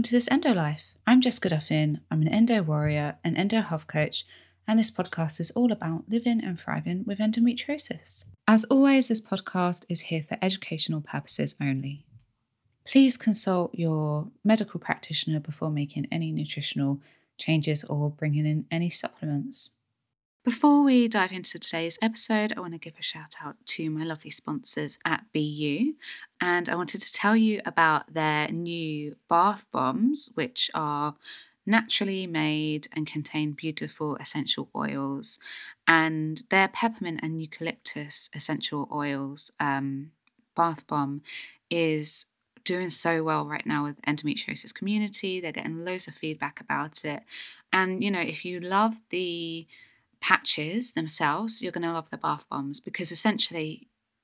Welcome to this Endo Life. I'm Jessica Duffin. I'm an endo warrior, an endo health coach, and this podcast is all about living and thriving with endometriosis. As always, this podcast is here for educational purposes only. Please consult your medical practitioner before making any nutritional changes or bringing in any supplements. Before we dive into today's episode, I want to give a shout out to my lovely sponsors at BU. And I wanted to tell you about their new bath bombs, which are naturally made and contain beautiful essential oils. And their peppermint and eucalyptus essential oils um, bath bomb is doing so well right now with endometriosis community. They're getting loads of feedback about it. And, you know, if you love the patches themselves, you're going to love the bath bombs because essentially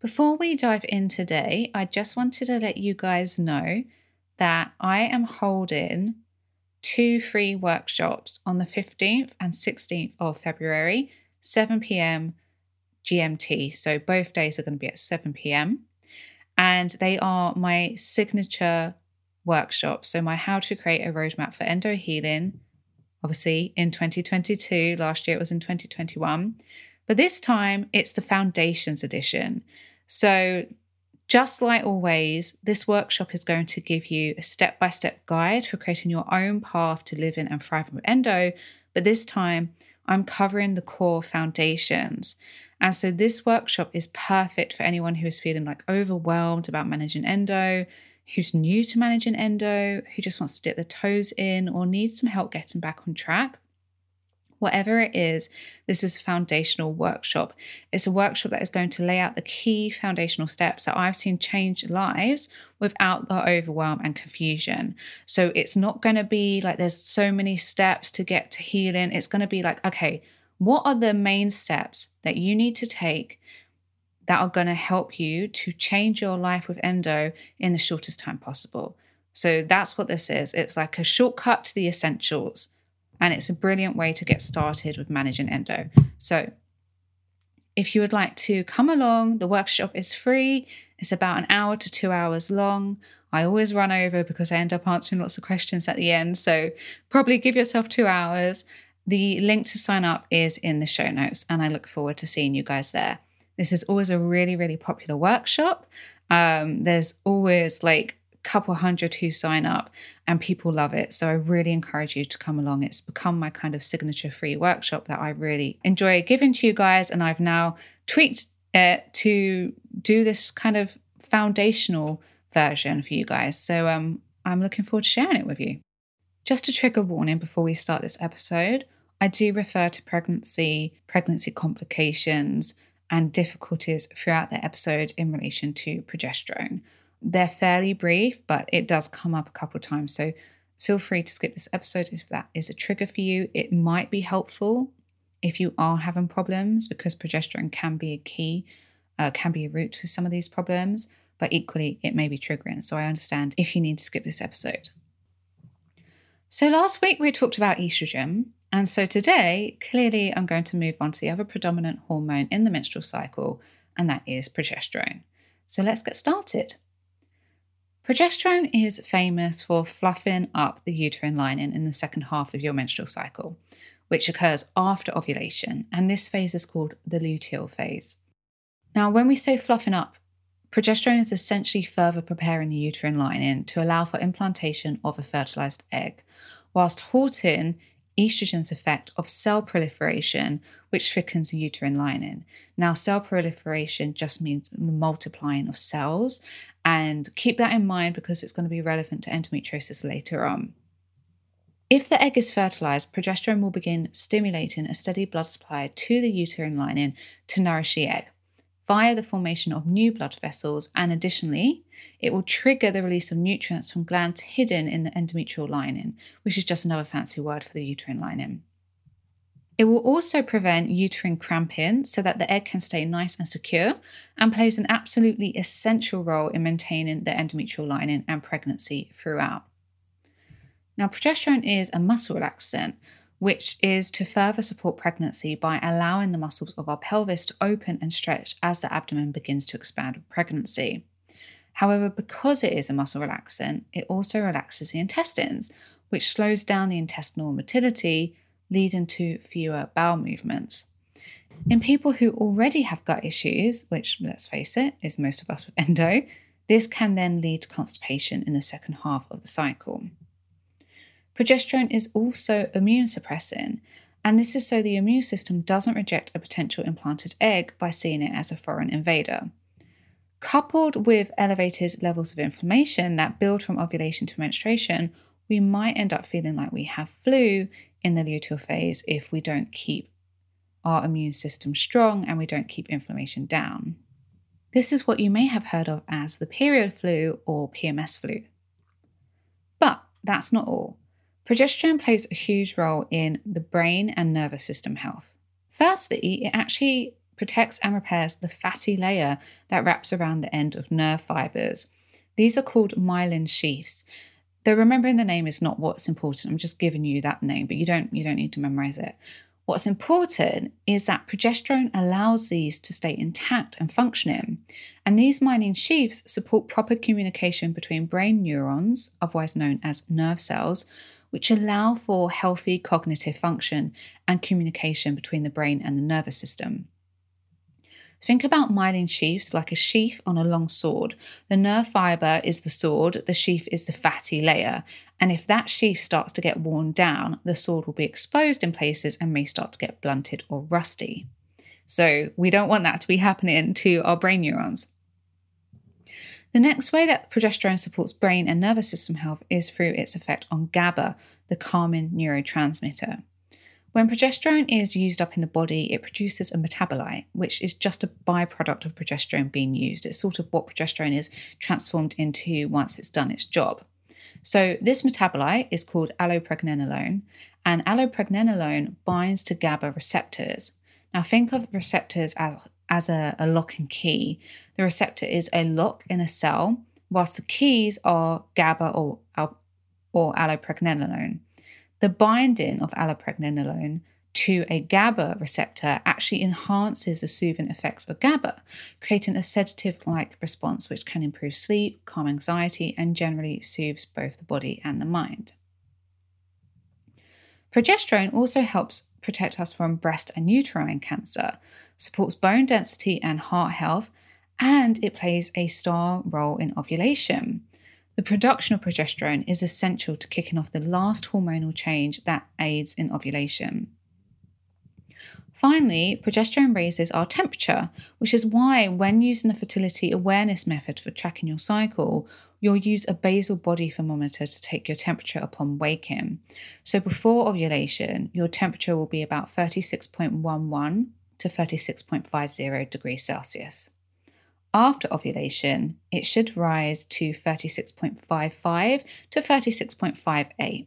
Before we dive in today, I just wanted to let you guys know that I am holding two free workshops on the 15th and 16th of February, 7 pm GMT. So both days are going to be at 7 pm. And they are my signature workshops. So, my How to Create a Roadmap for Endo Healing, obviously in 2022, last year it was in 2021, but this time it's the Foundations Edition. So, just like always, this workshop is going to give you a step by step guide for creating your own path to living and thriving with endo. But this time, I'm covering the core foundations. And so, this workshop is perfect for anyone who is feeling like overwhelmed about managing endo, who's new to managing endo, who just wants to dip their toes in or needs some help getting back on track. Whatever it is, this is a foundational workshop. It's a workshop that is going to lay out the key foundational steps that I've seen change lives without the overwhelm and confusion. So it's not going to be like there's so many steps to get to healing. It's going to be like, okay, what are the main steps that you need to take that are going to help you to change your life with endo in the shortest time possible. So that's what this is. It's like a shortcut to the essentials, and it's a brilliant way to get started with managing endo. So if you would like to come along, the workshop is free. It's about an hour to two hours long. I always run over because I end up answering lots of questions at the end. So probably give yourself two hours. The link to sign up is in the show notes, and I look forward to seeing you guys there. This is always a really, really popular workshop. Um, there's always like couple hundred who sign up and people love it. So I really encourage you to come along. It's become my kind of signature free workshop that I really enjoy giving to you guys. And I've now tweaked it to do this kind of foundational version for you guys. So um, I'm looking forward to sharing it with you. Just a trigger warning before we start this episode I do refer to pregnancy, pregnancy complications, and difficulties throughout the episode in relation to progesterone. They're fairly brief, but it does come up a couple times. So feel free to skip this episode if that is a trigger for you. It might be helpful if you are having problems because progesterone can be a key, uh, can be a root to some of these problems, but equally it may be triggering. So I understand if you need to skip this episode. So last week we talked about estrogen and so today, clearly, I'm going to move on to the other predominant hormone in the menstrual cycle, and that is progesterone. So let's get started. Progesterone is famous for fluffing up the uterine lining in the second half of your menstrual cycle, which occurs after ovulation, and this phase is called the luteal phase. Now, when we say fluffing up, progesterone is essentially further preparing the uterine lining to allow for implantation of a fertilized egg, whilst halting estrogen's effect of cell proliferation, which thickens the uterine lining. Now, cell proliferation just means the multiplying of cells, and keep that in mind because it's going to be relevant to endometriosis later on. If the egg is fertilized, progesterone will begin stimulating a steady blood supply to the uterine lining to nourish the egg via the formation of new blood vessels, and additionally, it will trigger the release of nutrients from glands hidden in the endometrial lining, which is just another fancy word for the uterine lining. It will also prevent uterine cramping so that the egg can stay nice and secure and plays an absolutely essential role in maintaining the endometrial lining and pregnancy throughout. Now, progesterone is a muscle relaxant, which is to further support pregnancy by allowing the muscles of our pelvis to open and stretch as the abdomen begins to expand with pregnancy. However, because it is a muscle relaxant, it also relaxes the intestines, which slows down the intestinal motility, leading to fewer bowel movements. In people who already have gut issues, which let's face it, is most of us with endo, this can then lead to constipation in the second half of the cycle. Progesterone is also immune suppressing, and this is so the immune system doesn't reject a potential implanted egg by seeing it as a foreign invader. Coupled with elevated levels of inflammation that build from ovulation to menstruation, we might end up feeling like we have flu in the luteal phase if we don't keep our immune system strong and we don't keep inflammation down. This is what you may have heard of as the period flu or PMS flu. But that's not all. Progesterone plays a huge role in the brain and nervous system health. Firstly, it actually protects and repairs the fatty layer that wraps around the end of nerve fibers. These are called myelin sheaths. Though remembering the name is not what's important, I'm just giving you that name, but you don't you don't need to memorize it. What's important is that progesterone allows these to stay intact and functioning. And these myelin sheaths support proper communication between brain neurons, otherwise known as nerve cells, which allow for healthy cognitive function and communication between the brain and the nervous system. Think about myelin sheaths like a sheath on a long sword. The nerve fiber is the sword, the sheath is the fatty layer. And if that sheath starts to get worn down, the sword will be exposed in places and may start to get blunted or rusty. So, we don't want that to be happening to our brain neurons. The next way that progesterone supports brain and nervous system health is through its effect on GABA, the calming neurotransmitter. When progesterone is used up in the body, it produces a metabolite, which is just a byproduct of progesterone being used. It's sort of what progesterone is transformed into once it's done its job. So, this metabolite is called allopregnanolone, and allopregnanolone binds to GABA receptors. Now, think of receptors as, as a, a lock and key. The receptor is a lock in a cell, whilst the keys are GABA or, or allopregnanolone. The binding of allopregnanolone to a GABA receptor actually enhances the soothing effects of GABA, creating a sedative like response which can improve sleep, calm anxiety, and generally soothes both the body and the mind. Progesterone also helps protect us from breast and uterine cancer, supports bone density and heart health, and it plays a star role in ovulation. The production of progesterone is essential to kicking off the last hormonal change that aids in ovulation. Finally, progesterone raises our temperature, which is why, when using the fertility awareness method for tracking your cycle, you'll use a basal body thermometer to take your temperature upon waking. So, before ovulation, your temperature will be about 36.11 to 36.50 degrees Celsius. After ovulation, it should rise to 36.55 to 36.58.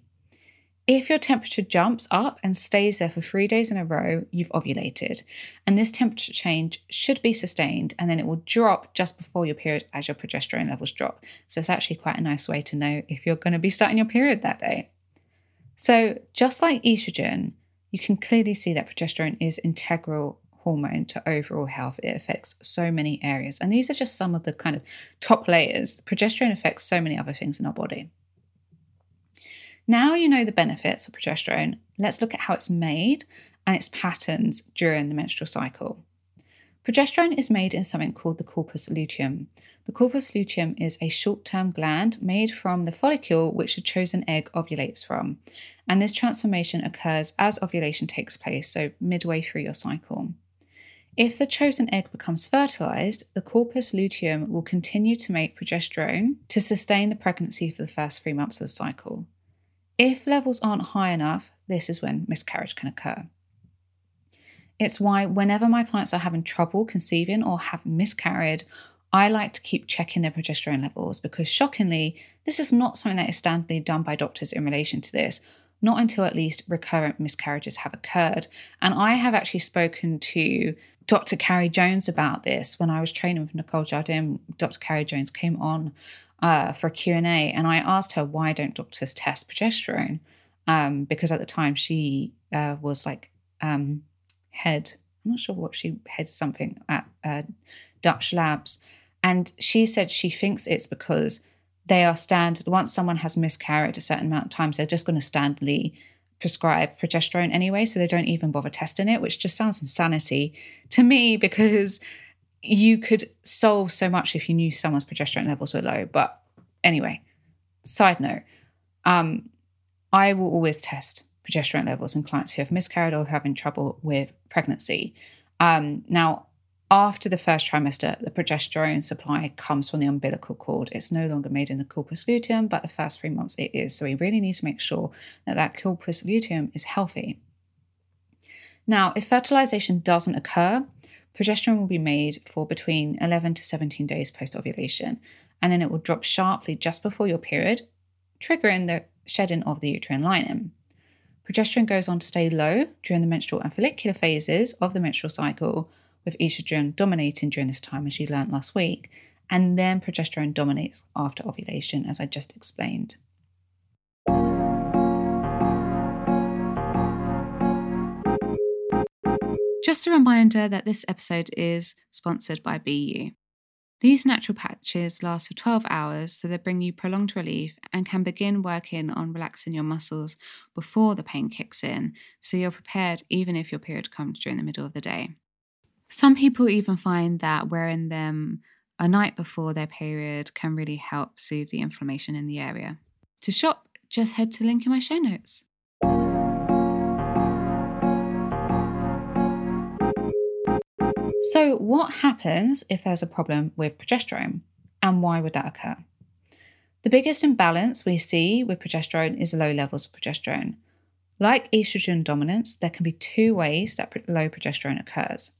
If your temperature jumps up and stays there for three days in a row, you've ovulated. And this temperature change should be sustained and then it will drop just before your period as your progesterone levels drop. So it's actually quite a nice way to know if you're going to be starting your period that day. So, just like estrogen, you can clearly see that progesterone is integral hormone to overall health. It affects so many areas. And these are just some of the kind of top layers. Progesterone affects so many other things in our body. Now you know the benefits of progesterone, let's look at how it's made and its patterns during the menstrual cycle. Progesterone is made in something called the corpus luteum. The corpus luteum is a short term gland made from the follicle which the chosen egg ovulates from. And this transformation occurs as ovulation takes place, so midway through your cycle. If the chosen egg becomes fertilized, the corpus luteum will continue to make progesterone to sustain the pregnancy for the first three months of the cycle. If levels aren't high enough, this is when miscarriage can occur. It's why, whenever my clients are having trouble conceiving or have miscarried, I like to keep checking their progesterone levels because, shockingly, this is not something that is standardly done by doctors in relation to this, not until at least recurrent miscarriages have occurred. And I have actually spoken to Dr. Carrie Jones about this when I was training with Nicole Jardim. Dr. Carrie Jones came on uh, for a Q&A and I asked her, why don't doctors test progesterone? Um, because at the time she uh, was like um, head, I'm not sure what she head something at uh, Dutch Labs. And she said she thinks it's because they are standard, once someone has miscarried a certain amount of times, they're just going to standardly prescribe progesterone anyway, so they don't even bother testing it, which just sounds insanity to me because you could solve so much if you knew someone's progesterone levels were low. But anyway, side note, um, I will always test progesterone levels in clients who have miscarried or having trouble with pregnancy. Um, now, after the first trimester, the progesterone supply comes from the umbilical cord. It's no longer made in the corpus luteum, but the first three months it is. So we really need to make sure that that corpus luteum is healthy. Now, if fertilization doesn't occur, progesterone will be made for between 11 to 17 days post ovulation, and then it will drop sharply just before your period, triggering the shedding of the uterine lining. Progesterone goes on to stay low during the menstrual and follicular phases of the menstrual cycle with estrogen dominating during this time, as you learned last week, and then progesterone dominates after ovulation, as I just explained. Just a reminder that this episode is sponsored by BU. These natural patches last for 12 hours, so they bring you prolonged relief and can begin working on relaxing your muscles before the pain kicks in, so you're prepared even if your period comes during the middle of the day. Some people even find that wearing them a night before their period can really help soothe the inflammation in the area. To shop, just head to link in my show notes. So, what happens if there's a problem with progesterone, and why would that occur? The biggest imbalance we see with progesterone is low levels of progesterone. Like estrogen dominance, there can be two ways that low progesterone occurs.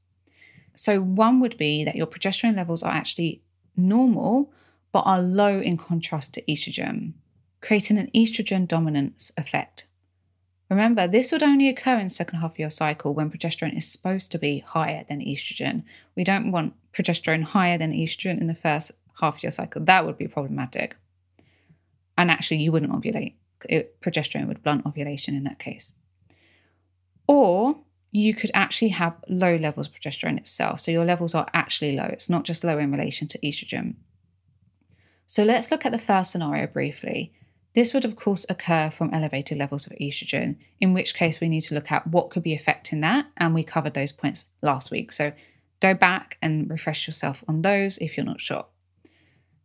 So, one would be that your progesterone levels are actually normal, but are low in contrast to estrogen, creating an estrogen dominance effect. Remember, this would only occur in the second half of your cycle when progesterone is supposed to be higher than estrogen. We don't want progesterone higher than estrogen in the first half of your cycle. That would be problematic. And actually, you wouldn't ovulate. It, progesterone would blunt ovulation in that case. Or you could actually have low levels of progesterone itself. So your levels are actually low. It's not just low in relation to estrogen. So let's look at the first scenario briefly. This would, of course, occur from elevated levels of estrogen, in which case we need to look at what could be affecting that. And we covered those points last week. So go back and refresh yourself on those if you're not sure.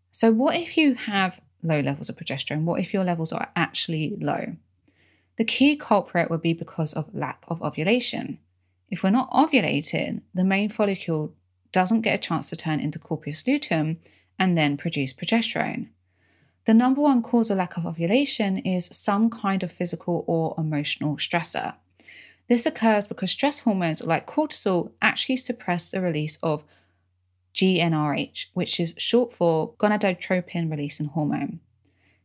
So, what if you have low levels of progesterone? What if your levels are actually low? The key culprit would be because of lack of ovulation. If we're not ovulating, the main follicle doesn't get a chance to turn into corpus luteum and then produce progesterone. The number one cause of lack of ovulation is some kind of physical or emotional stressor. This occurs because stress hormones like cortisol actually suppress the release of GnRH, which is short for gonadotropin releasing hormone.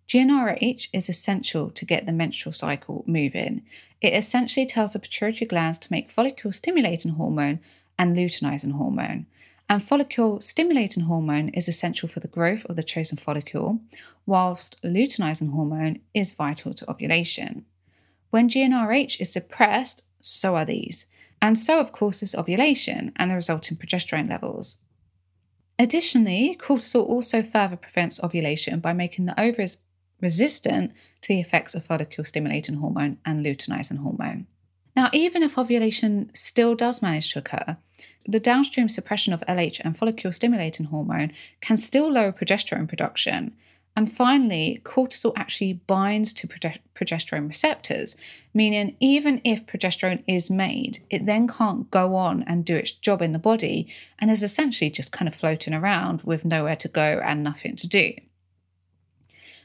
GnRH is essential to get the menstrual cycle moving. It essentially tells the pituitary glands to make follicle stimulating hormone and luteinizing hormone. And follicle stimulating hormone is essential for the growth of the chosen follicle, whilst luteinizing hormone is vital to ovulation. When GnRH is suppressed, so are these. And so, of course, is ovulation and the resulting progesterone levels. Additionally, cortisol also further prevents ovulation by making the ovaries resistant to the effects of follicle stimulating hormone and luteinizing hormone. Now, even if ovulation still does manage to occur, the downstream suppression of LH and follicle stimulating hormone can still lower progesterone production. And finally, cortisol actually binds to progesterone receptors, meaning even if progesterone is made, it then can't go on and do its job in the body and is essentially just kind of floating around with nowhere to go and nothing to do.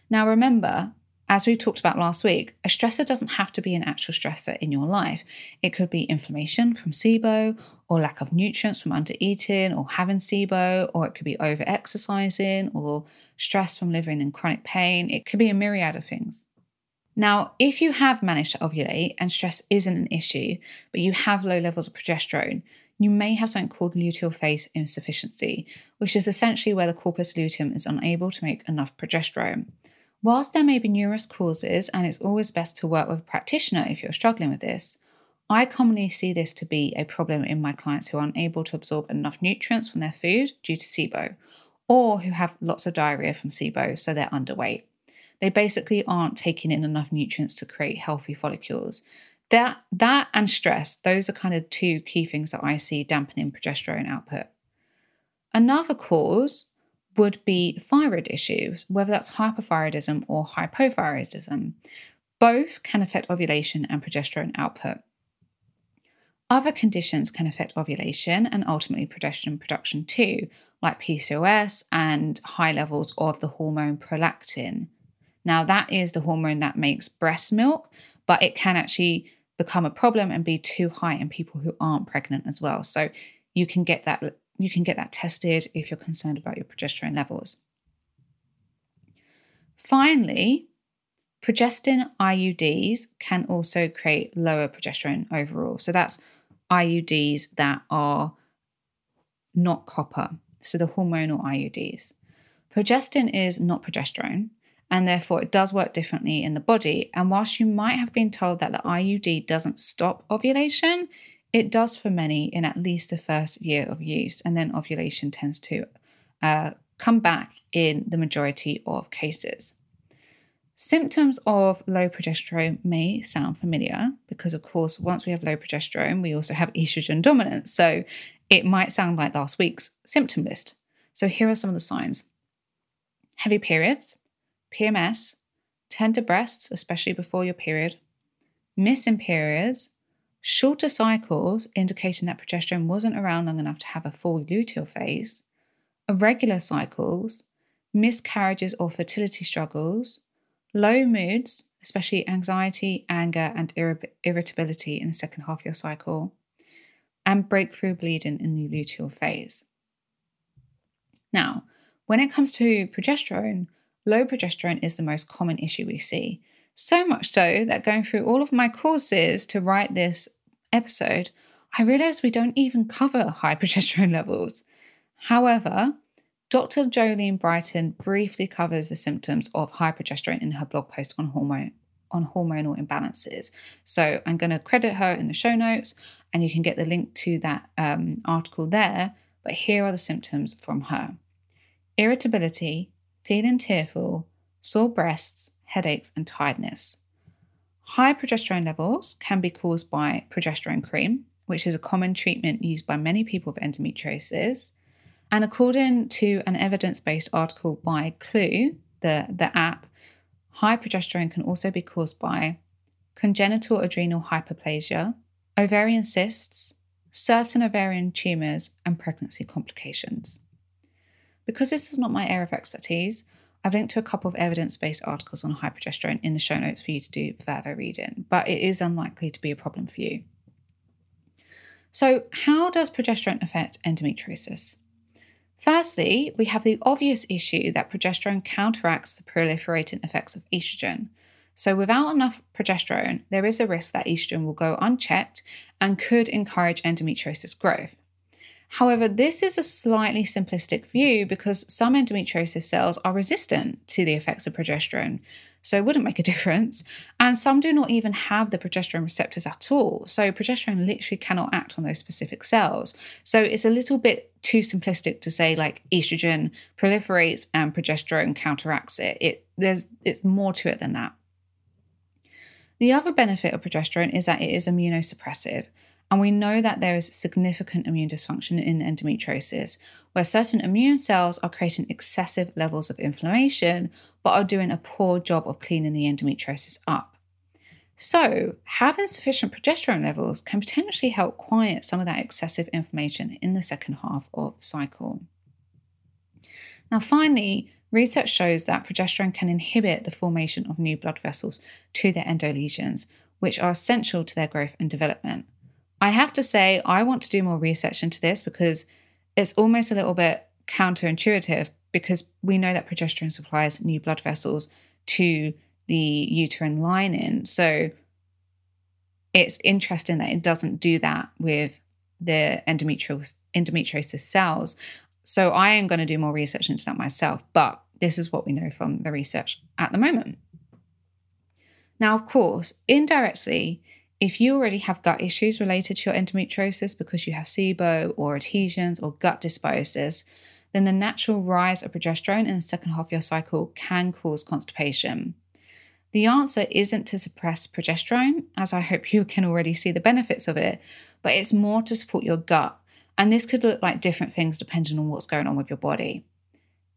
Now, remember, as we talked about last week, a stressor doesn't have to be an actual stressor in your life. It could be inflammation from SIBO, or lack of nutrients from under eating or having SIBO, or it could be over exercising, or stress from living in chronic pain. It could be a myriad of things. Now, if you have managed to ovulate and stress isn't an issue, but you have low levels of progesterone, you may have something called luteal phase insufficiency, which is essentially where the corpus luteum is unable to make enough progesterone. Whilst there may be numerous causes, and it's always best to work with a practitioner if you're struggling with this, I commonly see this to be a problem in my clients who are unable to absorb enough nutrients from their food due to SIBO, or who have lots of diarrhea from SIBO, so they're underweight. They basically aren't taking in enough nutrients to create healthy follicles. That, that and stress, those are kind of two key things that I see dampening progesterone output. Another cause would be thyroid issues, whether that's hypothyroidism or hyperthyroidism. Both can affect ovulation and progesterone output. Other conditions can affect ovulation and ultimately progesterone production too, like PCOS and high levels of the hormone prolactin. Now, that is the hormone that makes breast milk, but it can actually become a problem and be too high in people who aren't pregnant as well. So you can get that you can get that tested if you're concerned about your progesterone levels. Finally, progestin IUDs can also create lower progesterone overall. So that's IUDs that are not copper, so the hormonal IUDs. Progestin is not progesterone, and therefore it does work differently in the body. And whilst you might have been told that the IUD doesn't stop ovulation, it does for many in at least the first year of use, and then ovulation tends to uh, come back in the majority of cases. Symptoms of low progesterone may sound familiar because, of course, once we have low progesterone, we also have estrogen dominance. So it might sound like last week's symptom list. So here are some of the signs heavy periods, PMS, tender breasts, especially before your period, missing periods, Shorter cycles, indicating that progesterone wasn't around long enough to have a full luteal phase, irregular cycles, miscarriages or fertility struggles, low moods, especially anxiety, anger, and irritability in the second half of your cycle, and breakthrough bleeding in the luteal phase. Now, when it comes to progesterone, low progesterone is the most common issue we see, so much so that going through all of my courses to write this episode, I realized we don't even cover high progesterone levels. However, Dr. Jolene Brighten briefly covers the symptoms of high progesterone in her blog post on hormone on hormonal imbalances. So I'm going to credit her in the show notes, and you can get the link to that um, article there. But here are the symptoms from her: irritability, feeling tearful, sore breasts, headaches, and tiredness. High progesterone levels can be caused by progesterone cream, which is a common treatment used by many people with endometriosis. And according to an evidence based article by Clue, the, the app, high progesterone can also be caused by congenital adrenal hyperplasia, ovarian cysts, certain ovarian tumours, and pregnancy complications. Because this is not my area of expertise, I've linked to a couple of evidence based articles on hyperprogesterone in the show notes for you to do further reading, but it is unlikely to be a problem for you. So, how does progesterone affect endometriosis? Firstly, we have the obvious issue that progesterone counteracts the proliferating effects of estrogen. So, without enough progesterone, there is a risk that estrogen will go unchecked and could encourage endometriosis growth. However, this is a slightly simplistic view because some endometriosis cells are resistant to the effects of progesterone, so it wouldn't make a difference. And some do not even have the progesterone receptors at all, so progesterone literally cannot act on those specific cells. So it's a little bit too simplistic to say like estrogen proliferates and progesterone counteracts it. It there's it's more to it than that. The other benefit of progesterone is that it is immunosuppressive. And we know that there is significant immune dysfunction in endometriosis, where certain immune cells are creating excessive levels of inflammation, but are doing a poor job of cleaning the endometriosis up. So, having sufficient progesterone levels can potentially help quiet some of that excessive inflammation in the second half of the cycle. Now, finally, research shows that progesterone can inhibit the formation of new blood vessels to the endolesions, which are essential to their growth and development. I have to say, I want to do more research into this because it's almost a little bit counterintuitive because we know that progesterone supplies new blood vessels to the uterine lining. So it's interesting that it doesn't do that with the endometrial, endometriosis cells. So I am going to do more research into that myself, but this is what we know from the research at the moment. Now, of course, indirectly, if you already have gut issues related to your endometriosis because you have SIBO or adhesions or gut dysbiosis, then the natural rise of progesterone in the second half of your cycle can cause constipation. The answer isn't to suppress progesterone, as I hope you can already see the benefits of it, but it's more to support your gut. And this could look like different things depending on what's going on with your body.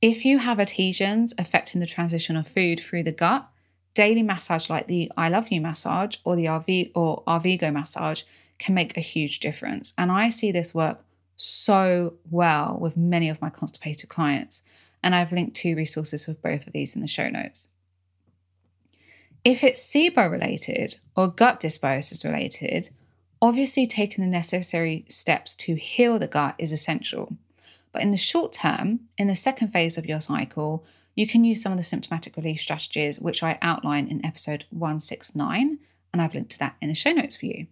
If you have adhesions affecting the transition of food through the gut, daily massage like the I Love You massage or the RV or Arvigo massage can make a huge difference. And I see this work so well with many of my constipated clients. And I've linked two resources of both of these in the show notes. If it's SIBO related or gut dysbiosis related, obviously taking the necessary steps to heal the gut is essential. But in the short term, in the second phase of your cycle, you can use some of the symptomatic relief strategies, which I outline in episode 169, and I've linked to that in the show notes for you.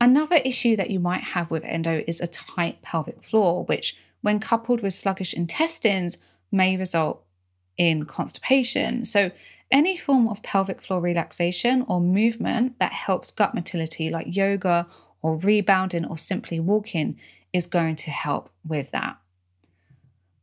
Another issue that you might have with endo is a tight pelvic floor, which, when coupled with sluggish intestines, may result in constipation. So, any form of pelvic floor relaxation or movement that helps gut motility, like yoga or rebounding or simply walking, is going to help with that.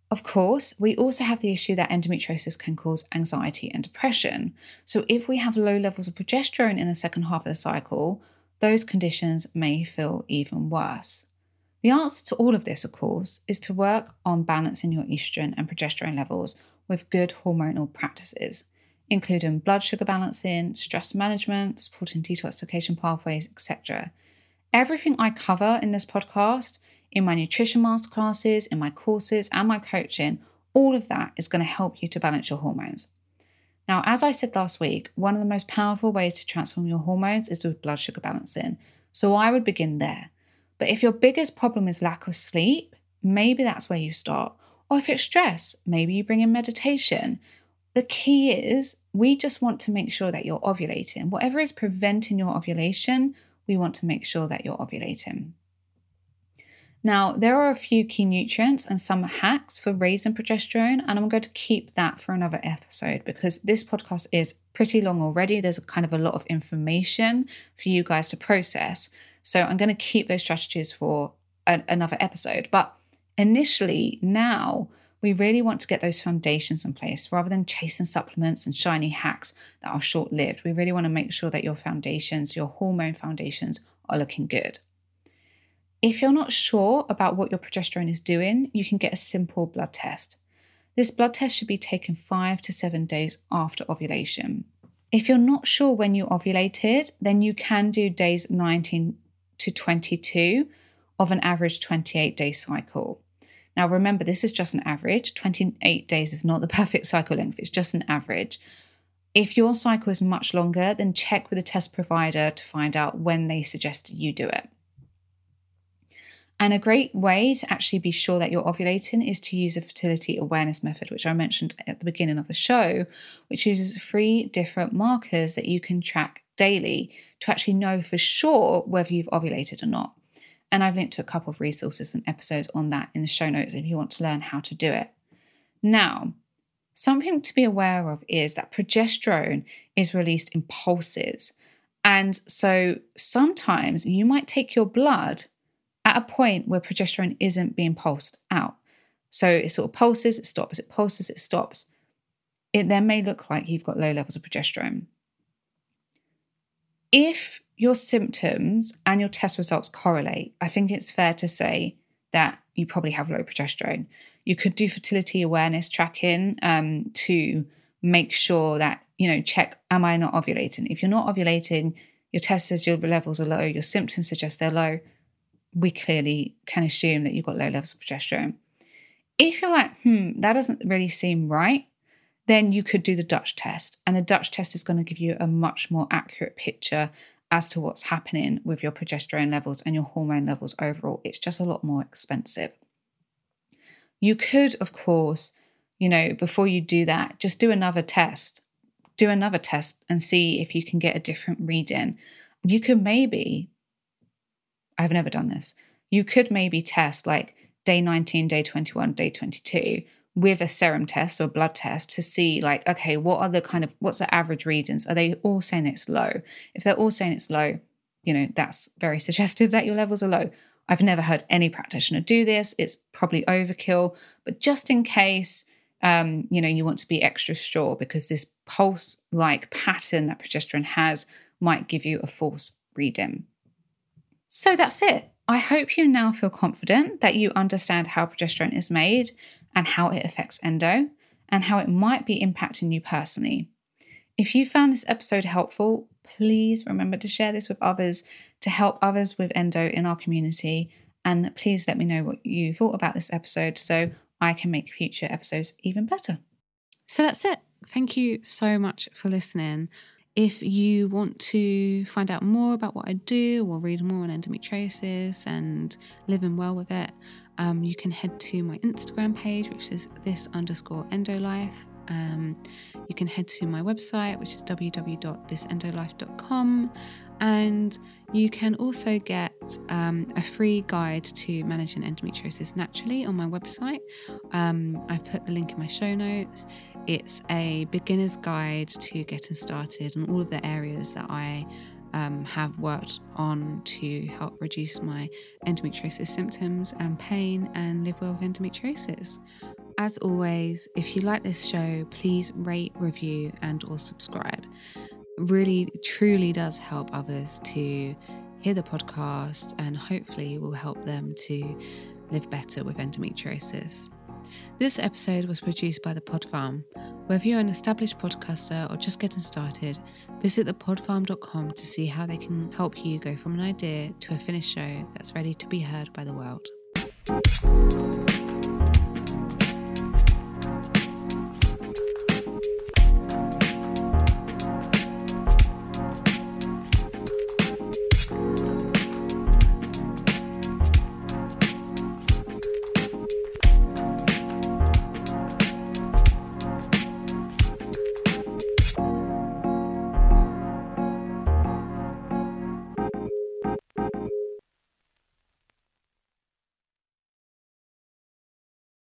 Of course, we also have the issue that endometriosis can cause anxiety and depression. So, if we have low levels of progesterone in the second half of the cycle, those conditions may feel even worse. The answer to all of this, of course, is to work on balancing your estrogen and progesterone levels with good hormonal practices, including blood sugar balancing, stress management, supporting detoxification pathways, etc. Everything I cover in this podcast in my nutrition masterclasses, in my courses, and my coaching, all of that is going to help you to balance your hormones. Now, as I said last week, one of the most powerful ways to transform your hormones is with blood sugar balancing. So I would begin there. But if your biggest problem is lack of sleep, maybe that's where you start. Or if it's stress, maybe you bring in meditation. The key is we just want to make sure that you're ovulating. Whatever is preventing your ovulation, we want to make sure that you're ovulating. Now, there are a few key nutrients and some hacks for raising progesterone, and I'm going to keep that for another episode because this podcast is pretty long already. There's kind of a lot of information for you guys to process. So I'm going to keep those strategies for another episode. But initially, now, we really want to get those foundations in place rather than chasing supplements and shiny hacks that are short lived. We really want to make sure that your foundations, your hormone foundations, are looking good. If you're not sure about what your progesterone is doing, you can get a simple blood test. This blood test should be taken five to seven days after ovulation. If you're not sure when you ovulated, then you can do days 19 to 22 of an average 28 day cycle. Now, remember, this is just an average. 28 days is not the perfect cycle length, it's just an average. If your cycle is much longer, then check with the test provider to find out when they suggested you do it. And a great way to actually be sure that you're ovulating is to use a fertility awareness method, which I mentioned at the beginning of the show, which uses three different markers that you can track daily to actually know for sure whether you've ovulated or not. And I've linked to a couple of resources and episodes on that in the show notes if you want to learn how to do it. Now, something to be aware of is that progesterone is released in pulses. And so sometimes you might take your blood a point where progesterone isn't being pulsed out. So it sort of pulses, it stops, it pulses, it stops. It then may look like you've got low levels of progesterone. If your symptoms and your test results correlate, I think it's fair to say that you probably have low progesterone. You could do fertility awareness tracking um, to make sure that, you know, check, am I not ovulating? If you're not ovulating, your test says your levels are low, your symptoms suggest they're low, we clearly can assume that you've got low levels of progesterone. If you're like, hmm, that doesn't really seem right, then you could do the Dutch test. And the Dutch test is going to give you a much more accurate picture as to what's happening with your progesterone levels and your hormone levels overall. It's just a lot more expensive. You could, of course, you know, before you do that, just do another test. Do another test and see if you can get a different reading. You could maybe, I've never done this, you could maybe test like day 19, day 21, day 22 with a serum test or a blood test to see like okay what are the kind of what's the average readings? Are they all saying it's low? If they're all saying it's low you know that's very suggestive that your levels are low. I've never heard any practitioner do this. It's probably overkill. But just in case um, you know you want to be extra sure because this pulse like pattern that progesterone has might give you a false reading so that's it I hope you now feel confident that you understand how progesterone is made and how it affects endo and how it might be impacting you personally. If you found this episode helpful, please remember to share this with others to help others with endo in our community. And please let me know what you thought about this episode so I can make future episodes even better. So that's it. Thank you so much for listening. If you want to find out more about what I do or read more on endometriosis and living well with it, um, you can head to my Instagram page, which is this underscore endolife. Um, you can head to my website, which is www.thisendolife.com. And you can also get um, a free guide to managing endometriosis naturally on my website. Um, I've put the link in my show notes. It's a beginner's guide to getting started on all of the areas that I um, have worked on to help reduce my endometriosis symptoms and pain and live well with endometriosis. As always, if you like this show, please rate, review, and or subscribe It really truly does help others to hear the podcast and hopefully will help them to live better with endometriosis. This episode was produced by The Pod Farm. Whether you're an established podcaster or just getting started, visit thepodfarm.com to see how they can help you go from an idea to a finished show that's ready to be heard by the world.